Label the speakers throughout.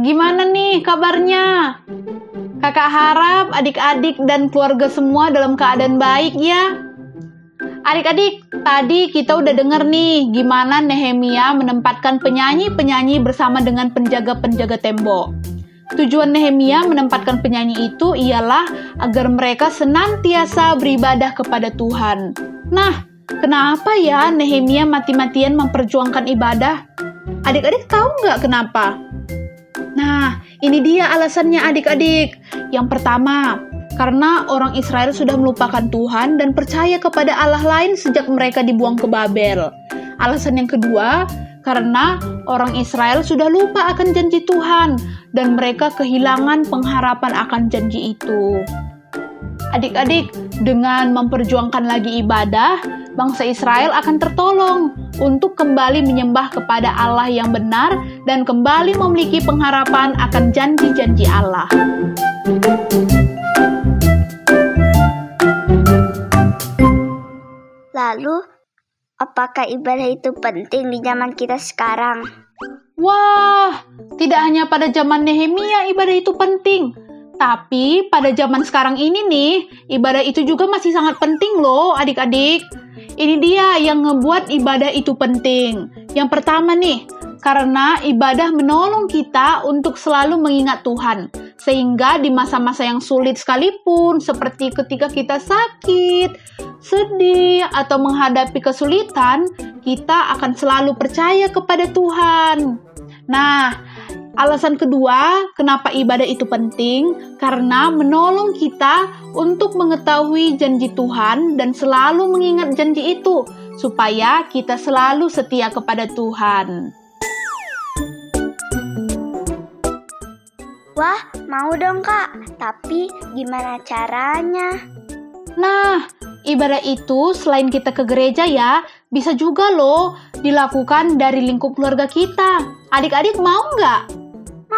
Speaker 1: Gimana nih kabarnya? Kakak harap adik-adik dan keluarga semua dalam keadaan baik ya. Adik-adik, tadi kita udah denger nih gimana Nehemia menempatkan penyanyi-penyanyi bersama dengan penjaga-penjaga tembok. Tujuan Nehemia menempatkan penyanyi itu ialah agar mereka senantiasa beribadah kepada Tuhan. Nah, kenapa ya Nehemia mati-matian memperjuangkan ibadah? Adik-adik tahu nggak kenapa? Nah, ini dia alasannya adik-adik. Yang pertama, karena orang Israel sudah melupakan Tuhan dan percaya kepada Allah lain sejak mereka dibuang ke Babel. Alasan yang kedua, karena orang Israel sudah lupa akan janji Tuhan dan mereka kehilangan pengharapan akan janji itu. Adik-adik, dengan memperjuangkan lagi ibadah, bangsa Israel akan tertolong untuk kembali menyembah kepada Allah yang benar dan kembali memiliki pengharapan akan janji-janji Allah.
Speaker 2: Lalu, apakah ibadah itu penting di zaman kita sekarang?
Speaker 1: Wah, tidak hanya pada zaman Nehemia ibadah itu penting, tapi pada zaman sekarang ini nih, ibadah itu juga masih sangat penting loh adik-adik. Ini dia yang ngebuat ibadah itu penting. Yang pertama nih, karena ibadah menolong kita untuk selalu mengingat Tuhan. Sehingga di masa-masa yang sulit sekalipun, seperti ketika kita sakit, sedih, atau menghadapi kesulitan, kita akan selalu percaya kepada Tuhan. Nah, alasan kedua kenapa ibadah itu penting karena menolong kita untuk mengetahui janji Tuhan dan selalu mengingat janji itu supaya kita selalu setia kepada Tuhan.
Speaker 2: Wah, mau dong kak, tapi gimana caranya?
Speaker 1: Nah, ibadah itu selain kita ke gereja ya, bisa juga loh dilakukan dari lingkup keluarga kita. Adik-adik mau nggak?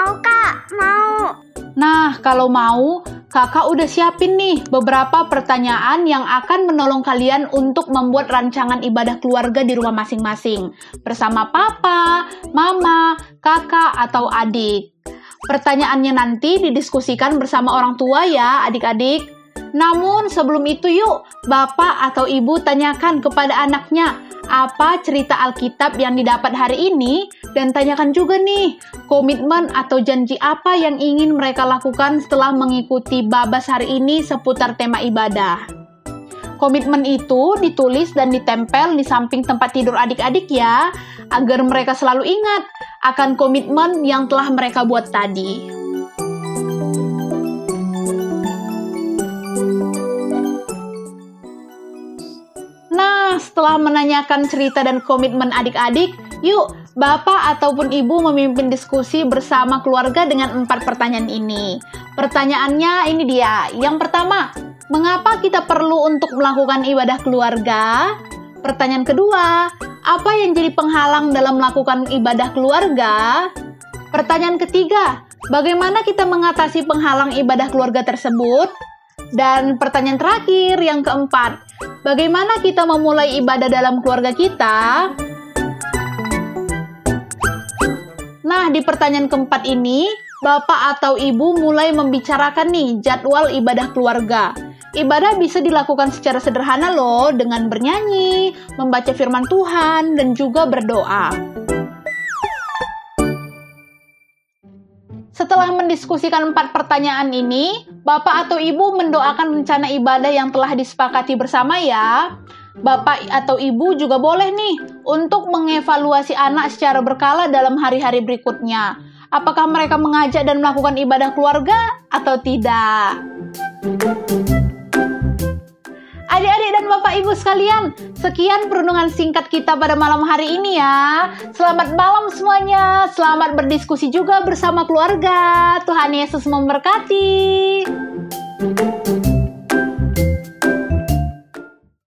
Speaker 2: Mau kak, mau.
Speaker 1: Nah, kalau mau, kakak udah siapin nih beberapa pertanyaan yang akan menolong kalian untuk membuat rancangan ibadah keluarga di rumah masing-masing. Bersama papa, mama, kakak, atau adik. Pertanyaannya nanti didiskusikan bersama orang tua ya, adik-adik. Namun sebelum itu yuk, bapak atau ibu tanyakan kepada anaknya apa cerita Alkitab yang didapat hari ini dan tanyakan juga nih komitmen atau janji apa yang ingin mereka lakukan setelah mengikuti babas hari ini seputar tema ibadah. Komitmen itu ditulis dan ditempel di samping tempat tidur adik-adik ya, agar mereka selalu ingat akan komitmen yang telah mereka buat tadi. Setelah menanyakan cerita dan komitmen adik-adik, yuk Bapak ataupun Ibu memimpin diskusi bersama keluarga dengan empat pertanyaan ini. Pertanyaannya ini dia. Yang pertama, mengapa kita perlu untuk melakukan ibadah keluarga? Pertanyaan kedua, apa yang jadi penghalang dalam melakukan ibadah keluarga? Pertanyaan ketiga, bagaimana kita mengatasi penghalang ibadah keluarga tersebut? Dan pertanyaan terakhir yang keempat, bagaimana kita memulai ibadah dalam keluarga kita? Nah, di pertanyaan keempat ini, Bapak atau Ibu mulai membicarakan nih jadwal ibadah keluarga. Ibadah bisa dilakukan secara sederhana loh, dengan bernyanyi, membaca firman Tuhan, dan juga berdoa. Setelah mendiskusikan empat pertanyaan ini, Bapak atau Ibu mendoakan rencana ibadah yang telah disepakati bersama ya. Bapak atau Ibu juga boleh nih untuk mengevaluasi anak secara berkala dalam hari-hari berikutnya. Apakah mereka mengajak dan melakukan ibadah keluarga atau tidak? Bapak Ibu sekalian, sekian perundungan singkat kita pada malam hari ini ya. Selamat malam semuanya, selamat berdiskusi juga bersama keluarga. Tuhan Yesus memberkati.